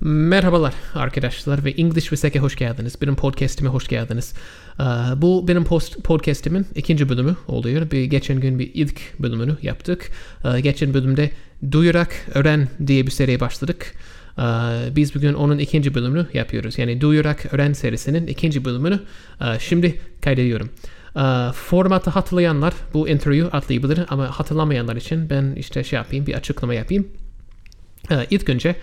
Merhabalar arkadaşlar ve English ve Seke hoş geldiniz. Benim podcastime hoş geldiniz. Ee, bu benim post podcastimin ikinci bölümü oluyor. Bir geçen gün bir ilk bölümünü yaptık. Ee, geçen bölümde Duyurak Öğren diye bir seriye başladık. Ee, biz bugün onun ikinci bölümünü yapıyoruz. Yani Duyurak Öğren serisinin ikinci bölümünü e, şimdi kaydediyorum. Formatı hatırlayanlar bu introyu atlayabilir ama hatırlamayanlar için ben işte şey yapayım bir açıklama yapayım. İlk önce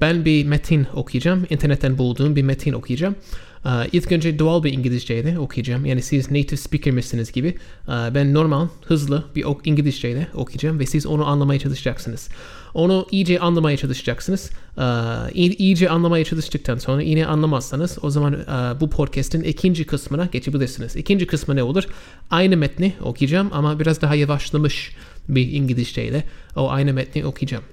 ben bir metin okuyacağım. İnternetten bulduğum bir metin okuyacağım. Ee, ilk önce doğal bir İngilizceyle okuyacağım. Yani siz native speaker misiniz gibi. Ee, ben normal, hızlı bir İngilizceyle okuyacağım ve siz onu anlamaya çalışacaksınız. Onu iyice anlamaya çalışacaksınız. Ee, iyice anlamaya çalıştıktan sonra yine anlamazsanız o zaman e, bu podcast'in ikinci kısmına geçebilirsiniz. İkinci kısmı ne olur? Aynı metni okuyacağım ama biraz daha yavaşlamış bir İngilizceyle o aynı metni okuyacağım.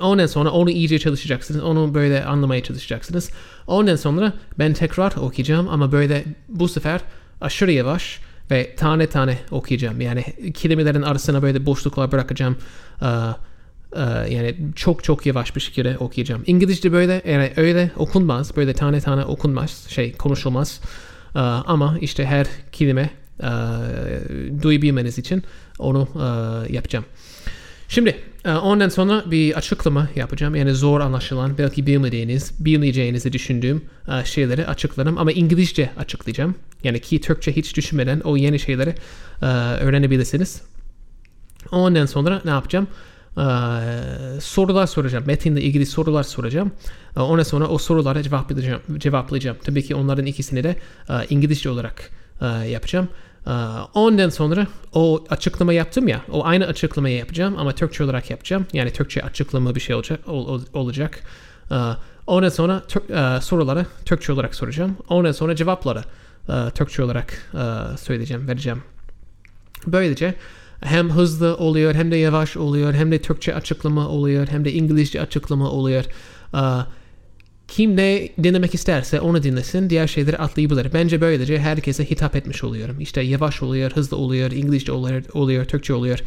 Ondan sonra onu iyice çalışacaksınız. Onu böyle anlamaya çalışacaksınız. Ondan sonra ben tekrar okuyacağım ama böyle bu sefer aşırı yavaş ve tane tane okuyacağım. Yani kelimelerin arasına böyle boşluklar bırakacağım. Ee, e, yani çok çok yavaş bir şekilde okuyacağım. İngilizce böyle yani öyle okunmaz. Böyle tane tane okunmaz. Şey konuşulmaz. Ee, ama işte her kelime e, duyabilmeniz için onu e, yapacağım. Şimdi e, ondan sonra bir açıklama yapacağım. Yani zor anlaşılan, belki bilmediğiniz, bilmeyeceğinizi düşündüğüm e, şeyleri açıklarım. Ama İngilizce açıklayacağım. Yani ki Türkçe hiç düşünmeden o yeni şeyleri e, öğrenebilirsiniz. Ondan sonra ne yapacağım? sorular soracağım. Metinle ilgili sorular soracağım. Ondan sonra o sorulara cevaplayacağım. cevaplayacağım. Tabii ki onların ikisini de İngilizce olarak yapacağım. Ee, ondan sonra o açıklama yaptım ya, o aynı açıklamayı yapacağım ama Türkçe olarak yapacağım. Yani Türkçe açıklama bir şey olacak. olacak. Ee, ondan sonra e, soruları Türkçe olarak soracağım. Ondan sonra cevapları e, Türkçe olarak e, söyleyeceğim, vereceğim. Böylece hem hızlı oluyor hem de yavaş oluyor hem de Türkçe açıklama oluyor hem de İngilizce açıklama oluyor. Ee, kim ne dinlemek isterse onu dinlesin, diğer şeyleri atlayabilir. Bence böylece herkese hitap etmiş oluyorum. İşte yavaş oluyor, hızlı oluyor, İngilizce oluyor, oluyor Türkçe oluyor.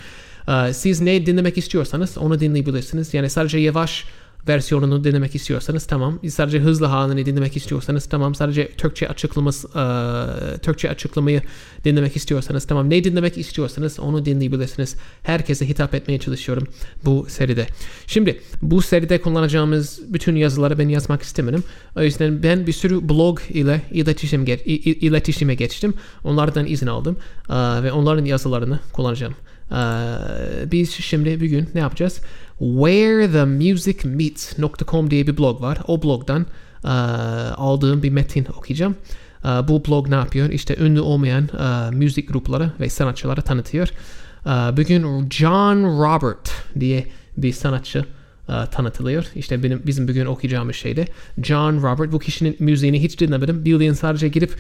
Siz ne dinlemek istiyorsanız onu dinleyebilirsiniz. Yani sadece yavaş versiyonunu dinlemek istiyorsanız tamam. Sadece hızlı halini dinlemek istiyorsanız tamam. Sadece Türkçe açıklaması e, Türkçe açıklamayı dinlemek istiyorsanız tamam. Ne dinlemek istiyorsanız onu dinleyebilirsiniz. Herkese hitap etmeye çalışıyorum bu seride. Şimdi bu seride kullanacağımız bütün yazıları ben yazmak istemedim. O yüzden ben bir sürü blog ile iletişim ge iletişime geçtim. Onlardan izin aldım e, ve onların yazılarını kullanacağım. Ee, biz şimdi bugün ne yapacağız? Wherethemusicmeets.com diye bir blog var. O blogdan e, aldığım bir metin okuyacağım. E, bu blog ne yapıyor? İşte ünlü olmayan e, müzik grupları ve sanatçıları tanıtıyor. E, bugün John Robert diye bir sanatçı e, tanıtılıyor. İşte benim bizim bugün okuyacağımız şeyde John Robert. Bu kişinin müziğini hiç dinlemedim. Bildiğin sadece girip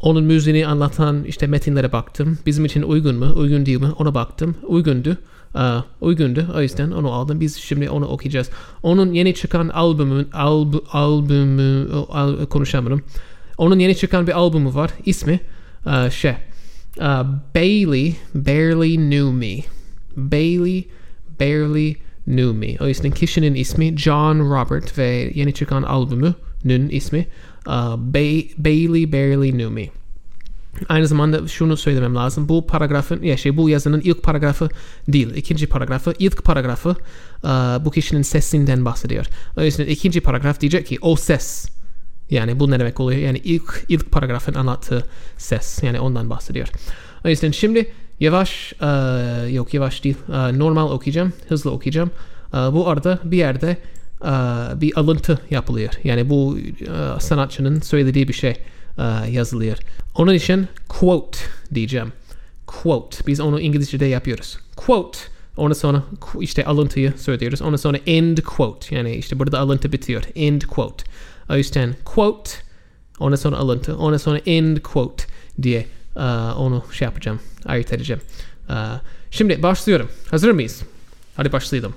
onun müziğini anlatan işte metinlere baktım. Bizim için uygun mu, uygun değil mi ona baktım. Uygundu. Aa, uygundu. O yüzden onu aldım. Biz şimdi onu okuyacağız. Onun yeni çıkan albümün alb, albümü al, konuşamadım. Onun yeni çıkan bir albümü var. İsmi uh, şey uh, Bailey Barely Knew Me. Bailey Barely Knew Me. O yüzden kişinin ismi John Robert ve yeni çıkan albümünün ismi uh, Ba- Bailey Barely Knew Me. Aynı zamanda şunu söylemem lazım. Bu paragrafın ya şey bu yazının ilk paragrafı değil. ikinci paragrafı. ilk paragrafı uh, bu kişinin sesinden bahsediyor. O yüzden ikinci paragraf diyecek ki o ses. Yani bu ne demek oluyor? Yani ilk ilk paragrafın anlattığı ses. Yani ondan bahsediyor. O yüzden şimdi yavaş uh, yok yavaş değil. Uh, normal okuyacağım. Hızlı okuyacağım. Uh, bu arada bir yerde uh, bir alıntı yapılıyor. Yani bu uh, sanatçının söylediği bir şey yazılıyor. Onun için quote diyeceğim. Quote. Biz onu İngilizce'de yapıyoruz. Quote. Ondan sonra işte alıntıyı söylüyoruz. Ondan sonra end quote. Yani işte burada alıntı bitiyor. End quote. O yüzden quote. Ondan sonra alıntı. Ondan sonra end quote diye uh, onu şey yapacağım. Ayırt edeceğim. Uh, şimdi başlıyorum. Hazır mıyız? Hadi başlayalım.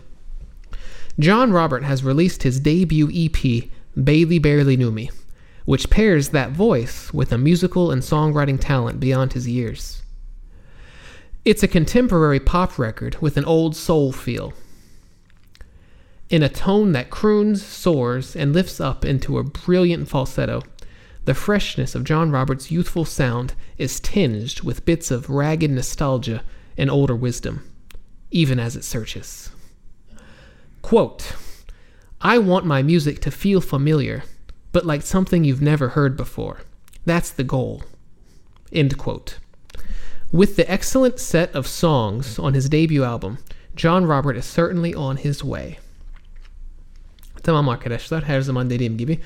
John Robert has released his debut EP, Bailey Barely Knew Me, which pairs that voice with a musical and songwriting talent beyond his years. It's a contemporary pop record with an old soul feel. In a tone that croons, soars, and lifts up into a brilliant falsetto, the freshness of John Roberts' youthful sound is tinged with bits of ragged nostalgia and older wisdom, even as it searches. Quote I want my music to feel familiar, but like something you've never heard before. That's the goal. End quote. With the excellent set of songs on his debut album, John Robert is certainly on his way. Tamam arkadaşlar her zaman dediğim gibi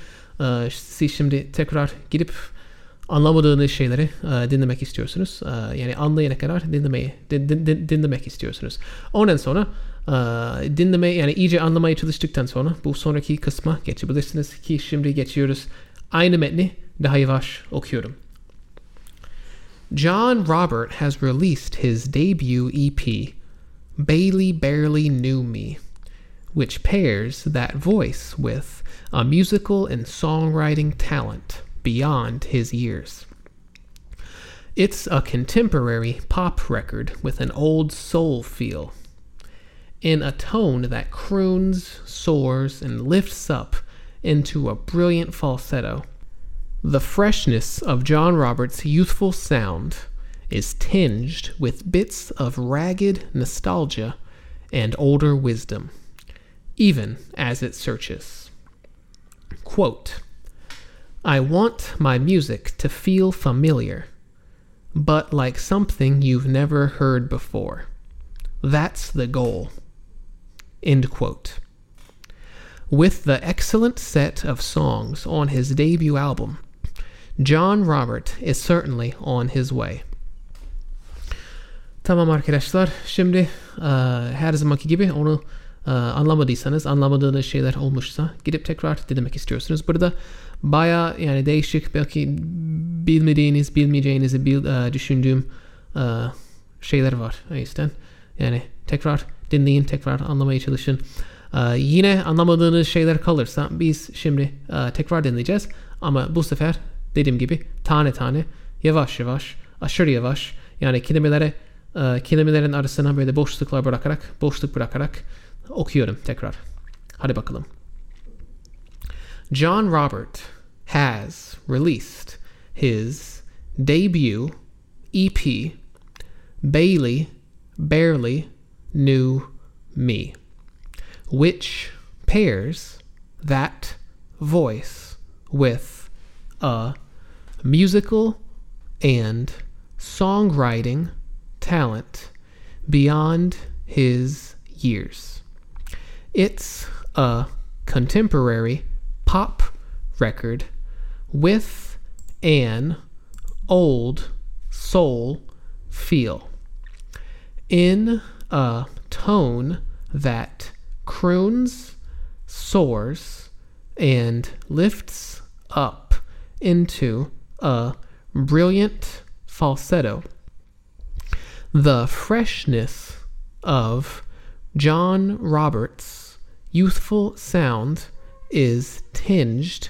şimdi tekrar gidip anlamadığınız şeyleri e, dinlemek istiyorsunuz. E, yani anlayana kadar dinlemeyi din- din- din- dinlemek istiyorsunuz. Ondan sonra e, dinleme yani iyice anlamaya çalıştıktan sonra bu sonraki kısma geçebilirsiniz ki şimdi geçiyoruz. Aynı metni daha yavaş okuyorum. John Robert has released his debut EP, Bailey Barely Knew Me, which pairs that voice with a musical and songwriting talent beyond his years. It's a contemporary pop record with an old soul feel, in a tone that croons, soars, and lifts up into a brilliant falsetto. The freshness of John Roberts' youthful sound is tinged with bits of ragged nostalgia and older wisdom, even as it searches. Quote I want my music to feel familiar, but like something you've never heard before. That's the goal. End quote. With the excellent set of songs on his debut album, John Robert is certainly on his way. Tamam arkadaşlar. Şimdi e, her zamanki gibi onu e, anlamadıysanız, anlamadığınız şeyler olmuşsa gidip tekrar dinlemek istiyorsunuz. Burada baya yani değişik belki bilmediğiniz, bilmeyeceğinizi bil, e, düşündüğüm e, şeyler var. O yüzden yani tekrar dinleyin, tekrar anlamaya çalışın. E, yine anlamadığınız şeyler kalırsa biz şimdi e, tekrar dinleyeceğiz. Ama bu sefer dediğim gibi tane tane, yavaş yavaş, aşırı yavaş yani kelimelere e, kelimelerin arasına böyle boşluklar bırakarak, boşluk bırakarak okuyorum tekrar. Hadi bakalım. John Robert has released his debut EP, Bailey Barely Knew Me, which pairs that voice with a musical and songwriting talent beyond his years. It's a contemporary pop record with an old soul feel in a tone that croons, soars, and lifts up into a brilliant falsetto. The freshness of John Roberts' youthful sound is tinged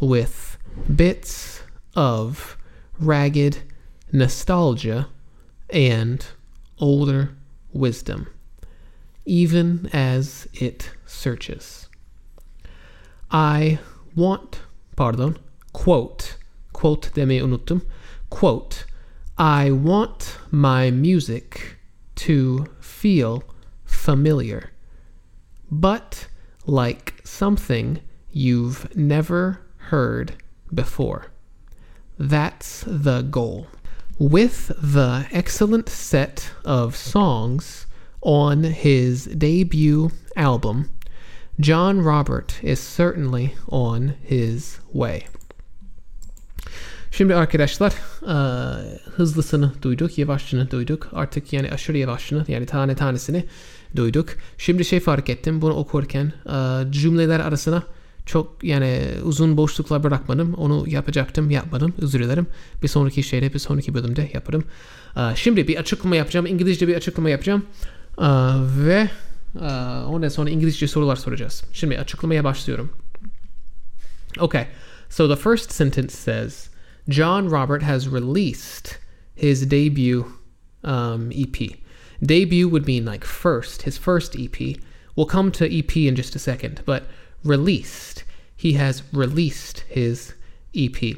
with bits of ragged nostalgia and older wisdom, even as it searches. I want, pardon, quote, quote demi unuttum, quote, I want my music to feel familiar, but like something you've never heard before. That's the goal. With the excellent set of songs on his debut album, John Robert is certainly on his way. Şimdi arkadaşlar hızlısını duyduk, yavaşını duyduk. Artık yani aşırı yavaşını yani tane tanesini duyduk. Şimdi şey fark ettim bunu okurken eee, cümleler arasına çok yani uzun boşluklar bırakmadım. Onu yapacaktım yapmadım. Özür dilerim. Bir sonraki şeyde bir sonraki bölümde yaparım. Eee, Şimdi bir açıklama yapacağım. İngilizce bir açıklama yapacağım. Eee, Ve ondan sonra İngilizce sorular soracağız. Şimdi açıklamaya başlıyorum. Okay, so the first sentence says John Robert has released his debut um, EP. Debut would mean like first, his first EP. We'll come to EP in just a second, but released. He has released his EP.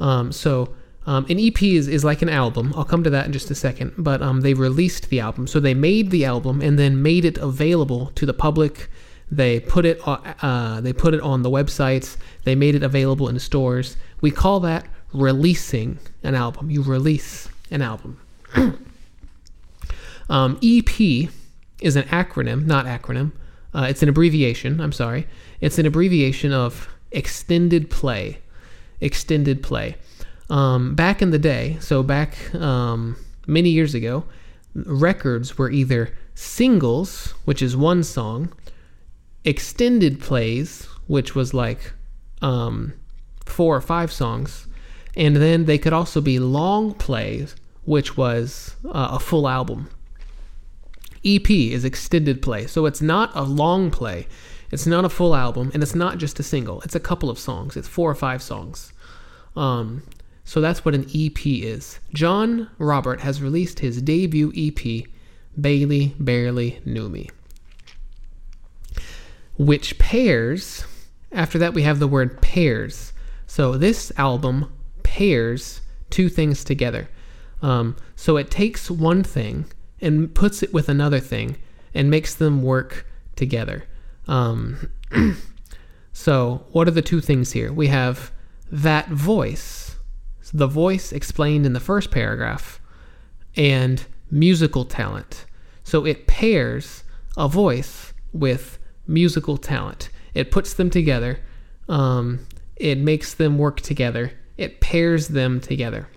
Um, so um, an EP is, is like an album. I'll come to that in just a second. But um, they released the album. So they made the album and then made it available to the public. They put it uh, uh, they put it on the websites. They made it available in stores. We call that releasing an album. You release an album. Um, EP is an acronym, not acronym. Uh, it's an abbreviation. I'm sorry. It's an abbreviation of extended play. Extended play. Um, back in the day, so back um, many years ago, records were either singles, which is one song, extended plays, which was like um, four or five songs, and then they could also be long plays, which was uh, a full album. EP is extended play, so it's not a long play, it's not a full album, and it's not just a single. It's a couple of songs. It's four or five songs. Um, so that's what an EP is. John Robert has released his debut EP, Bailey Barely Knew Me which pairs, after that, we have the word pairs. So this album pairs two things together. Um, so it takes one thing and puts it with another thing and makes them work together. Um, so, what are the two things here? We have that voice, the voice explained in the first paragraph, and musical talent. So it pairs a voice with musical talent. It puts them together. Um, it makes them work together. It pairs them together.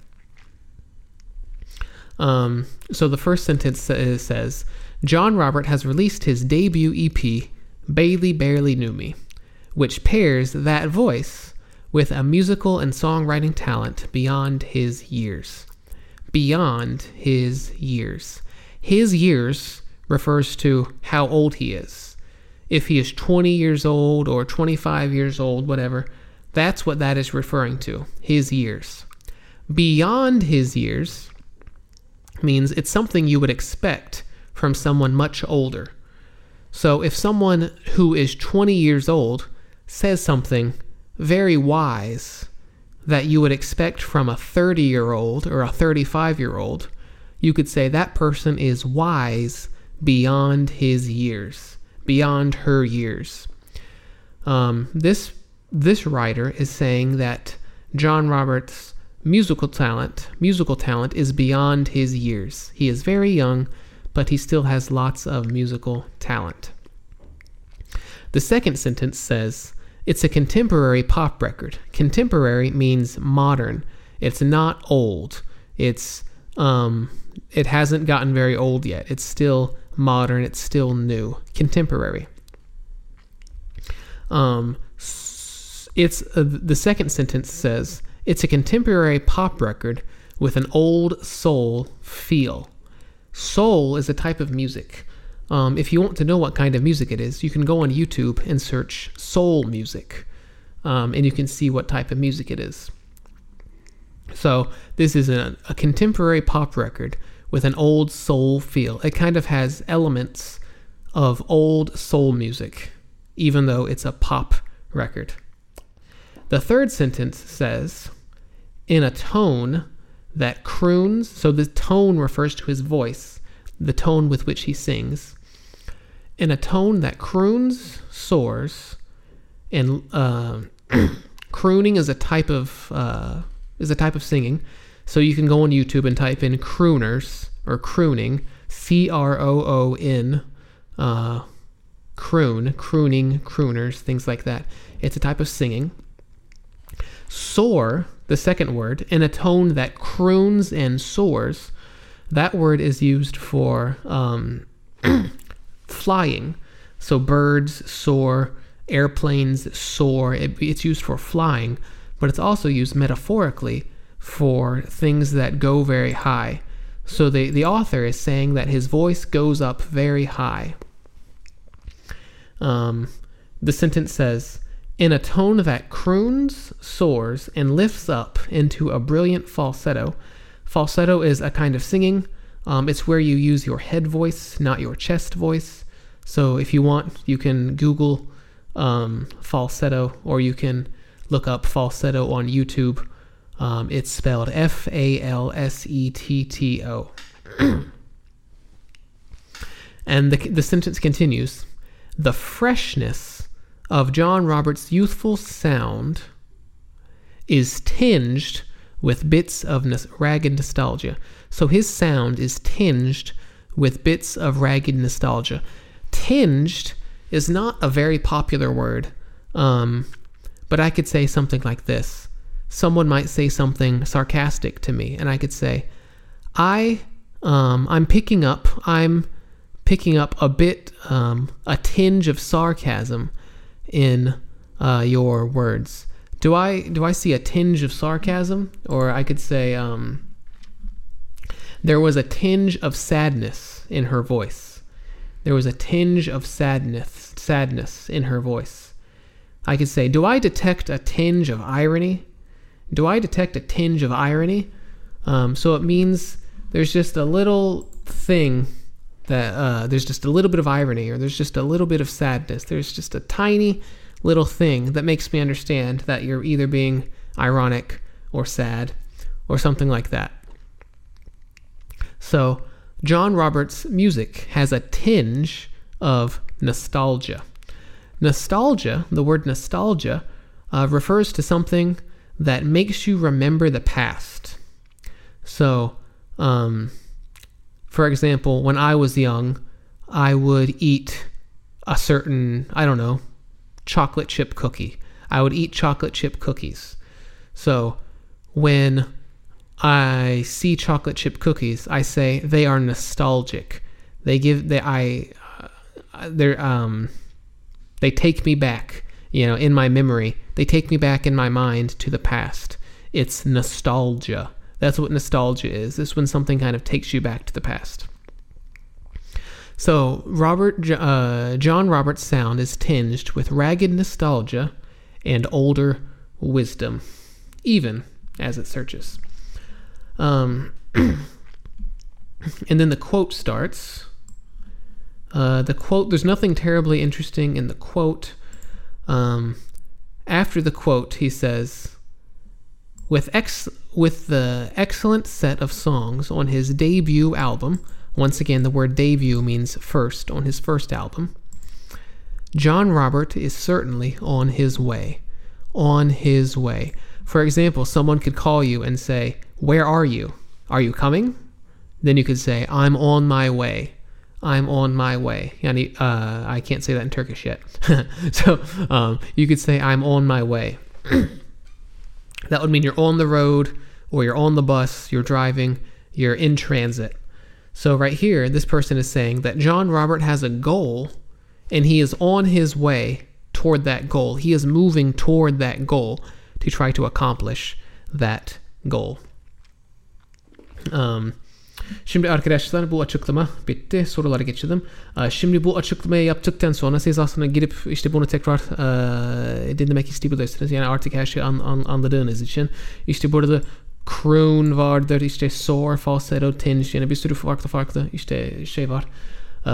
Um, so the first sentence says John Robert has released his debut EP, Bailey Barely Knew Me, which pairs that voice with a musical and songwriting talent beyond his years. Beyond his years. His years refers to how old he is. If he is 20 years old or 25 years old, whatever, that's what that is referring to. His years. Beyond his years means it's something you would expect from someone much older. So if someone who is 20 years old says something very wise that you would expect from a 30 year old or a 35 year old, you could say that person is wise beyond his years, beyond her years. Um, this this writer is saying that John Roberts' musical talent, musical talent is beyond his years. He is very young, but he still has lots of musical talent. The second sentence says, It's a contemporary pop record. Contemporary means modern. It's not old. It's um, it hasn't gotten very old yet. It's still modern. It's still new. Contemporary. Um, it's uh, the second sentence says it's a contemporary pop record with an old soul feel. Soul is a type of music. Um, if you want to know what kind of music it is, you can go on YouTube and search soul music, um, and you can see what type of music it is. So, this is a, a contemporary pop record with an old soul feel. It kind of has elements of old soul music, even though it's a pop record. The third sentence says, in a tone that croons, so the tone refers to his voice, the tone with which he sings, in a tone that croons, soars, and uh, crooning is a type of uh, is a type of singing. So you can go on YouTube and type in crooners or crooning, C R O O N, uh, croon, crooning, crooners, things like that. It's a type of singing. Soar, the second word, in a tone that croons and soars. That word is used for um, flying. So birds soar, airplanes soar. It, it's used for flying, but it's also used metaphorically for things that go very high. So the, the author is saying that his voice goes up very high. Um, the sentence says, in a tone that croons, soars, and lifts up into a brilliant falsetto. Falsetto is a kind of singing. Um, it's where you use your head voice, not your chest voice. So if you want, you can Google um, falsetto or you can look up falsetto on YouTube. Um, it's spelled F A L S E T T O. and the, the sentence continues The freshness of John Roberts' youthful sound is tinged with bits of ragged nostalgia. So his sound is tinged with bits of ragged nostalgia. Tinged is not a very popular word, um, but I could say something like this. Someone might say something sarcastic to me, and I could say, "I, um, I'm picking up, I'm picking up a bit, um, a tinge of sarcasm in uh, your words." Do I do I see a tinge of sarcasm, or I could say, um, there was a tinge of sadness in her voice. There was a tinge of sadness, sadness in her voice. I could say, Do I detect a tinge of irony? Do I detect a tinge of irony? Um, so it means there's just a little thing that uh, there's just a little bit of irony, or there's just a little bit of sadness. There's just a tiny little thing that makes me understand that you're either being ironic or sad or something like that. So, John Roberts' music has a tinge of nostalgia. Nostalgia, the word nostalgia, uh, refers to something that makes you remember the past. So, um, for example, when I was young, I would eat a certain, I don't know, chocolate chip cookie. I would eat chocolate chip cookies. So, when I see chocolate chip cookies, I say they are nostalgic. They give they I uh, they're um they take me back, you know, in my memory. They take me back in my mind to the past. It's nostalgia. That's what nostalgia is. It's when something kind of takes you back to the past. So Robert uh, John Roberts' sound is tinged with ragged nostalgia and older wisdom, even as it searches. Um, and then the quote starts. Uh, the quote, there's nothing terribly interesting in the quote. Um, after the quote, he says, with, ex- with the excellent set of songs on his debut album, once again, the word debut means first, on his first album, John Robert is certainly on his way. On his way. For example, someone could call you and say, Where are you? Are you coming? Then you could say, I'm on my way. I'm on my way. Uh, I can't say that in Turkish yet. so um, you could say, I'm on my way. that would mean you're on the road or you're on the bus, you're driving, you're in transit. So right here, this person is saying that John Robert has a goal and he is on his way toward that goal. He is moving toward that goal to try to accomplish that goal. Um, Şimdi arkadaşlar bu açıklama bitti. Sorulara geçelim. Şimdi bu açıklamayı yaptıktan sonra siz aslında girip işte bunu tekrar e, dinlemek isteyebilirsiniz. Yani artık her şeyi an, an, anladığınız için. İşte burada croon vardır, işte soar, falsetto, tinge yani bir sürü farklı farklı işte şey var. Ee,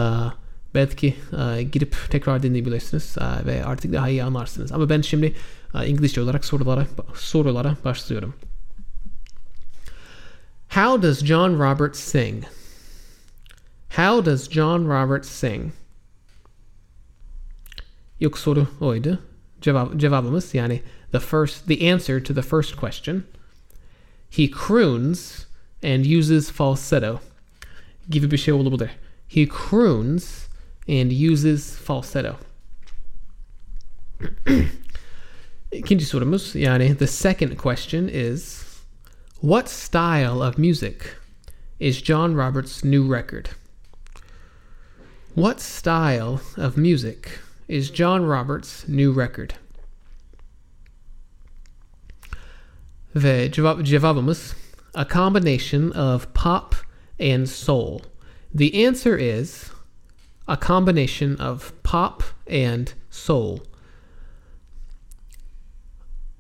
belki e, girip tekrar dinleyebilirsiniz e, ve artık daha iyi anlarsınız. Ama ben şimdi e, İngilizce olarak sorulara sorulara başlıyorum. How does John Roberts sing? How does John Roberts sing? İlk soru oydu. Cevap, cevabımız yani the first the answer to the first question. He croons and uses falsetto. give bir şey olabilir. He croons and uses falsetto. İkinci sorumuz yani the second question is what style of music is John Roberts' new record? What style of music is John Roberts' new record? Ve cevabımız a combination of pop and soul. The answer is a combination of pop and soul.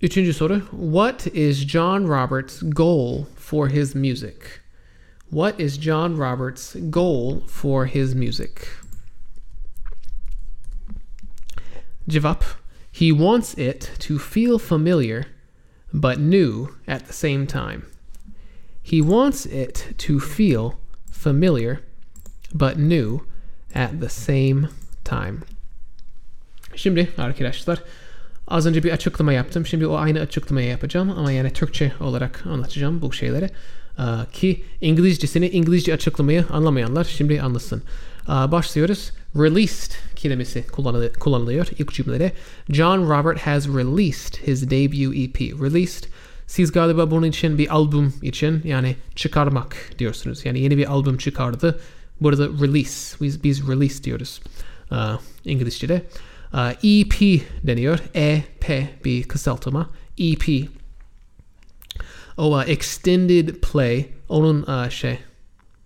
Üçüncü soru. What is John Roberts' goal for his music? What is John Roberts' goal for his music? Cevap. He wants it to feel familiar but new at the same time. He wants it to feel familiar but new at the same time. Şimdi arkadaşlar az önce bir açıklama yaptım. Şimdi o aynı açıklamayı yapacağım ama yani Türkçe olarak anlatacağım bu şeyleri. Ee, ki İngilizcesini İngilizce açıklamayı anlamayanlar şimdi anlasın. Ee, başlıyoruz. Released kelimesi kullanılıyor, kullanılıyor ilk cümlede. John Robert has released his debut EP. Released siz galiba bunun için bir albüm için yani çıkarmak diyorsunuz. Yani yeni bir albüm çıkardı. Burada release. Biz, biz release diyoruz uh, İngilizce'de. Uh, EP deniyor. EP bir kısaltma. EP. O uh, extended play. Onun uh, şey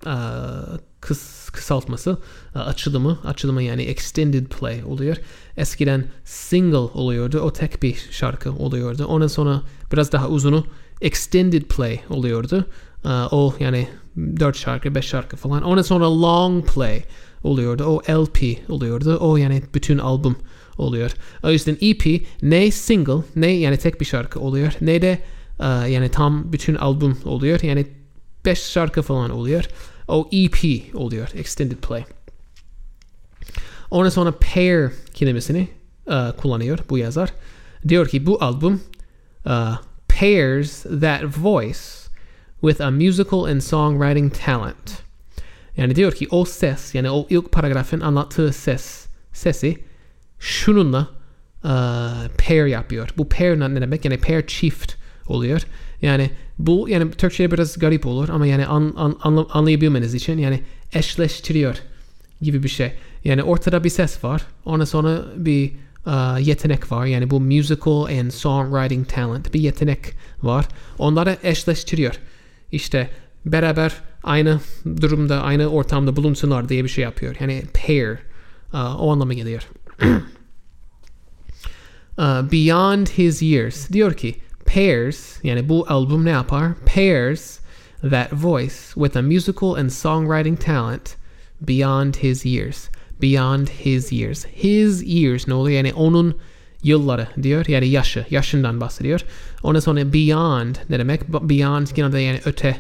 uh, kıs, kısaltması, uh, açılımı, açılımı yani extended play oluyor. Eskiden single oluyordu. O tek bir şarkı oluyordu. Ondan sonra biraz daha uzunu extended play oluyordu. Uh, o yani 4 şarkı, 5 şarkı falan. Ondan sonra long play oluyordu. O LP oluyordu. O yani bütün albüm oluyor. O yüzden EP ne single ne yani tek bir şarkı oluyor ne de uh, yani tam bütün albüm oluyor. Yani 5 şarkı falan oluyor. O EP oluyor. Extended play. Ondan sonra pair kelimesini uh, kullanıyor bu yazar. Diyor ki bu albüm uh, pairs that voice with a musical and songwriting talent. Yani diyor ki o ses yani o ilk paragrafın anlattığı ses sesi şununla uh, pair yapıyor. Bu pair ne demek? Yani pair çift oluyor. Yani bu yani Türkçe'de biraz garip olur ama yani an, an, anla, anlayabilmeniz için yani eşleştiriyor gibi bir şey. Yani ortada bir ses var. Ondan sonra bir uh, yetenek var. Yani bu musical and songwriting talent bir yetenek var. Onları eşleştiriyor. İşte beraber aynı durumda, aynı ortamda bulunsunlar diye bir şey yapıyor. Yani pair uh, o anlama geliyor. uh, beyond his years. Diyor ki pairs yani bu albüm ne yapar? Pairs that voice with a musical and songwriting talent beyond his years. Beyond his years. His years ne oluyor? Yani onun yılları diyor. Yani yaşı. Yaşından bahsediyor. Ondan sonra beyond ne demek? Beyond genelde yani öte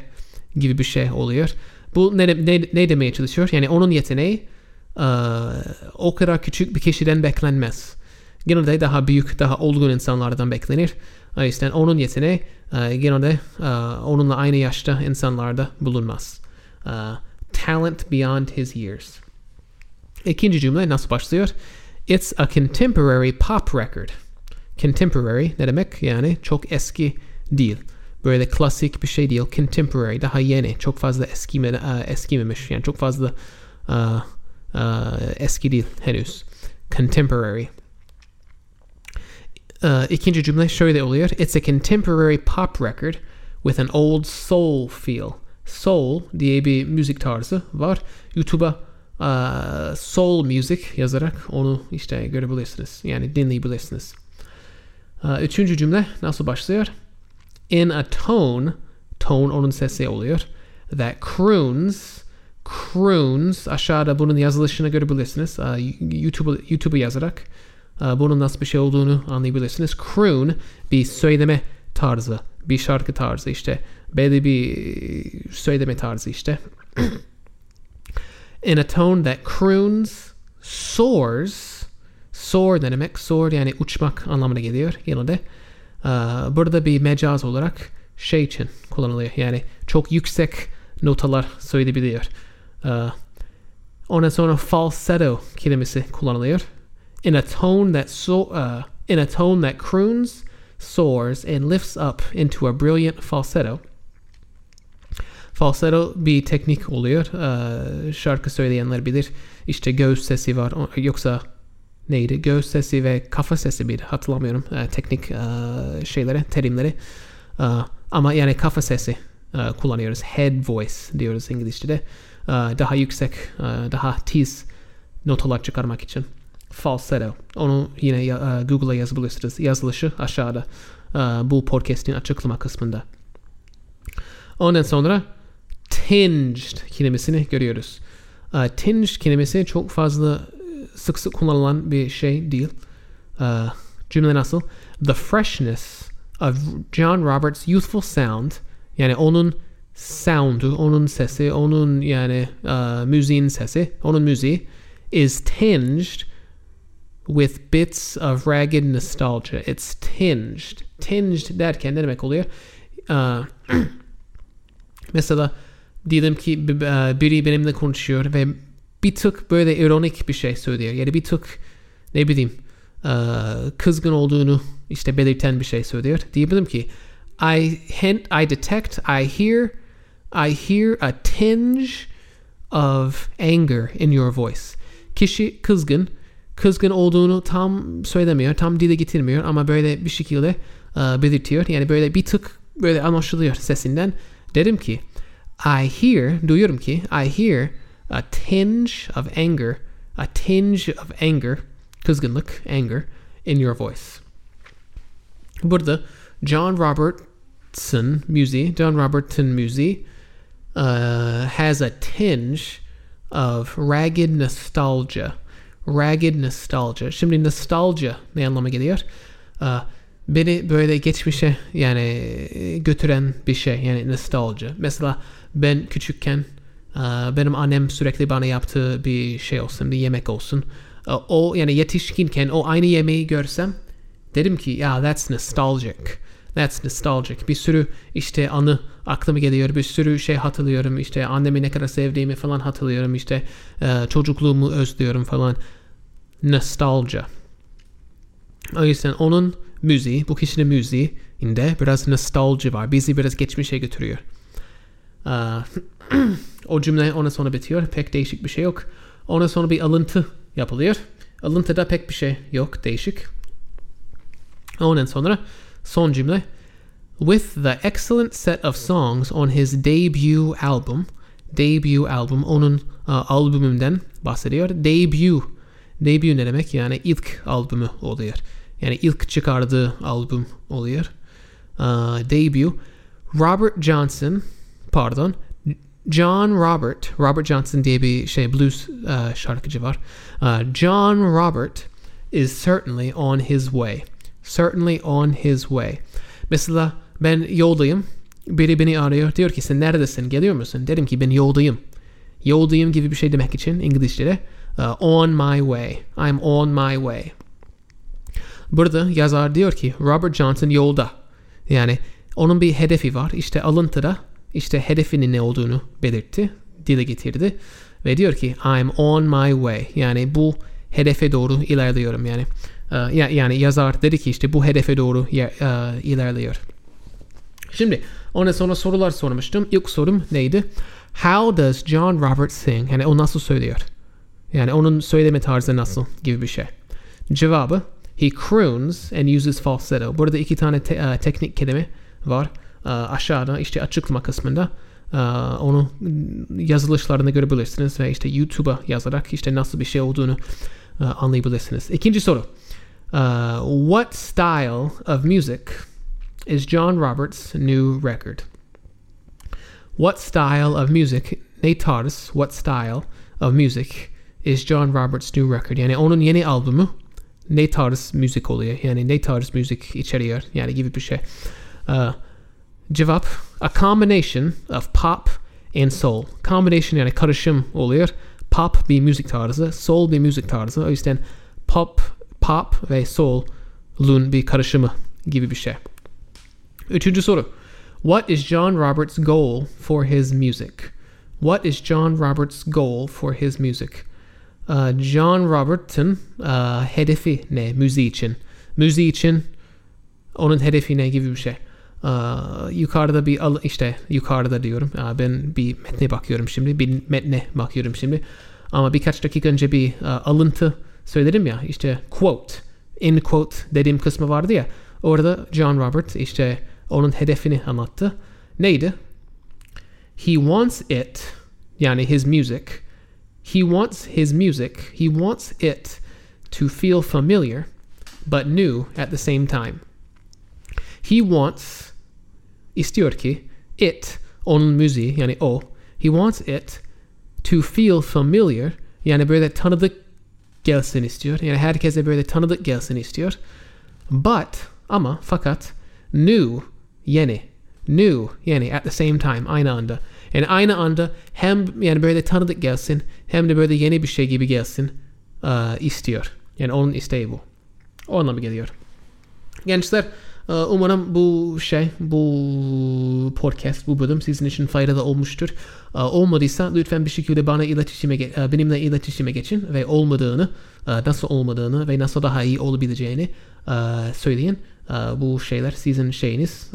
gibi bir şey oluyor. Bu ne, ne, ne demeye çalışıyor? Yani onun yeteneği uh, o kadar küçük bir kişiden beklenmez. Genelde daha büyük, daha olgun insanlardan beklenir. O yüzden onun yeteneği uh, genelde uh, onunla aynı yaşta insanlarda bulunmaz. Uh, talent beyond his years. İkinci cümle nasıl başlıyor? It's a contemporary pop record. Contemporary ne demek? Yani çok eski değil. Böyle klasik bir şey değil. Contemporary daha yeni. Çok fazla eskime, e, eskimemiş. Yani çok fazla uh, uh, eski değil henüz. Contemporary. Uh, ikinci cümle şöyle oluyor. It's a contemporary pop record with an old soul feel. Soul diye bir müzik tarzı var. YouTube'a uh, soul music yazarak onu işte görebilirsiniz. Yani dinleyebilirsiniz. Uh, üçüncü cümle nasıl başlıyor? In a tone, tone onun sesi oluyor. That croons, croons aşağıda bunun yazılışını görebilirsiniz. YouTube YouTube'a yazarak uh, bunun nasıl bir şey olduğunu anlayabilirsiniz. Croon bir söyleme tarzı, bir şarkı tarzı işte. Belli bir söyleme tarzı işte. In a tone that croons, soars, soar ne demek? Soar yani uçmak anlamına geliyor genelde. Uh, burada bir mecaz olarak şey için kullanılıyor. Yani çok yüksek notalar söyleyebiliyor. Uh, ondan sonra falsetto kelimesi kullanılıyor. In a tone that so uh, in a tone that croons, soars and lifts up into a brilliant falsetto. Falsetto bir teknik oluyor. Uh, şarkı söyleyenler bilir. İşte göğüs sesi var. Yoksa neydi? Göğüs sesi ve kafa sesi miydi? Hatırlamıyorum. Uh, teknik uh, şeyleri, terimleri. Uh, ama yani kafa sesi uh, kullanıyoruz. Head voice diyoruz İngilizce'de. Uh, daha yüksek, uh, daha tiz notalar çıkarmak için. Falsetto. Onu yine uh, Google'a yazabilirsiniz. Yazılışı aşağıda. Uh, bu podcast'in açıklama kısmında. Ondan sonra tinged kelimesini görüyoruz. Uh, tinged kelimesi çok fazla sık sık kullanılan bir şey değil. Cümle nasıl? The freshness of John Roberts' youthful sound yani onun sound'u, onun sesi, onun yani uh, müziğin sesi, onun müziği is tinged with bits of ragged nostalgia. It's tinged. Tinged derken ne demek oluyor? Uh, mesela diyelim ki biri benimle konuşuyor ve bir tık böyle ironik bir şey söylüyor. Yani bir tık ne bileyim kızgın olduğunu işte belirten bir şey söylüyor. Diyebilirim ki I hint, I detect, I hear, I hear a tinge of anger in your voice. Kişi kızgın, kızgın olduğunu tam söylemiyor, tam dile getirmiyor ama böyle bir şekilde uh, belirtiyor. Yani böyle bir tık böyle anlaşılıyor sesinden. Dedim ki I hear, duyuyorum ki I hear a tinge of anger, a tinge of anger, kızgınlık, anger in your voice. Burada John Robertson müziği, John Robertson müziği uh, has a tinge of ragged nostalgia. Ragged nostalgia. Şimdi nostalgia ne anlama geliyor? Uh, beni böyle geçmişe yani götüren bir şey yani nostalgia. Mesela ben küçükken benim annem sürekli bana yaptığı bir şey olsun, bir yemek olsun. O yani yetişkinken o aynı yemeği görsem dedim ki ya that's nostalgic. That's nostalgic. Bir sürü işte anı aklıma geliyor. Bir sürü şey hatırlıyorum. İşte annemi ne kadar sevdiğimi falan hatırlıyorum. İşte çocukluğumu özlüyorum falan. Nostalgia. O yüzden onun müziği, bu kişinin müziğinde biraz nostalji var. Bizi biraz geçmişe götürüyor. o cümle ona sonra bitiyor. Pek değişik bir şey yok. Ona sonra bir alıntı yapılıyor. Alıntıda pek bir şey yok değişik. Ondan sonra son cümle. With the excellent set of songs on his debut album. Debut album onun uh, albümünden bahsediyor. Debut. Debut ne demek? Yani ilk albümü oluyor. Yani ilk çıkardığı albüm oluyor. Uh, debut. Robert Johnson pardon John Robert, Robert Johnson diye bir şey blues uh, şarkıcı var. Uh, John Robert is certainly on his way. Certainly on his way. Mesela ben yoldayım. Biri beni arıyor. Diyor ki sen neredesin? Geliyor musun? Dedim ki ben yoldayım. Yoldayım gibi bir şey demek için İngilizce'de uh, on my way. I'm on my way. Burada yazar diyor ki Robert Johnson yolda. Yani onun bir hedefi var. İşte alıntıda işte hedefinin ne olduğunu belirtti, dile getirdi Ve diyor ki I'm on my way. Yani bu hedefe doğru ilerliyorum yani. Ee, yani yazar dedi ki işte bu hedefe doğru e, ilerliyor. Şimdi ona sonra sorular sormuştum. İlk sorum neydi? How does John Roberts sing? Yani o nasıl söylüyor? Yani onun söyleme tarzı nasıl gibi bir şey. Cevabı He croons and uses falsetto. Burada iki tane te- uh, teknik kelime var. Uh, aşağıda işte açıklama kısmında uh, onu yazılışlarını görebilirsiniz ve işte YouTube'a yazarak işte nasıl bir şey olduğunu uh, anlayabilirsiniz. İkinci soru. Uh, what style of music is John Roberts' new record? What style of music, ne tarz, what style of music is John Roberts' new record? Yani onun yeni albümü ne tarz müzik oluyor? Yani ne tarz müzik içeriyor? Yani gibi bir şey. Uh, cevap a combination of pop and soul. Combination yani karışım oluyor. Pop bir müzik tarzı, soul bir müzik tarzı. O yüzden pop, pop ve soul'un bir karışımı gibi bir şey. Üçüncü soru. What is John Roberts' goal for his music? What is John Roberts' goal for his music? Uh, John Robert'ın uh, hedefi ne müziği için? Müziği için onun hedefi ne gibi bir şey. Uh, yukarıda bir al işte yukarıda diyorum. Ben bir metne bakıyorum şimdi. Bir metne bakıyorum şimdi. Ama birkaç dakika önce bir uh, alıntı söyledim ya. işte quote, in quote dediğim kısmı vardı ya. Orada John Robert işte onun hedefini anlattı. Neydi? He wants it yani his music He wants his music, he wants it to feel familiar but new at the same time. He wants istiyor ki it onun müziği yani o he wants it to feel familiar yani böyle tanıdık gelsin istiyor. Yani herkese böyle tanıdık gelsin istiyor. But ama fakat new yeni new yani at the same time aynı anda. Yani aynı anda hem yani böyle tanıdık gelsin hem de böyle yeni bir şey gibi gelsin istiyor. Yani onun isteği bu. O anlamı geliyor. Gençler umarım bu şey, bu podcast, bu bölüm sizin için faydalı olmuştur. Olmadıysa lütfen bir şekilde bana iletişime, benimle iletişime geçin ve olmadığını, nasıl olmadığını ve nasıl daha iyi olabileceğini söyleyin. Bu şeyler sizin şeyiniz,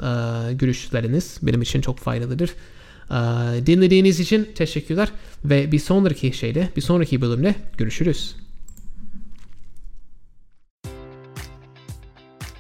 görüşleriniz benim için çok faydalıdır. Uh, dinlediğiniz için teşekkürler ve bir sonraki şeyde, bir sonraki bölümde görüşürüz.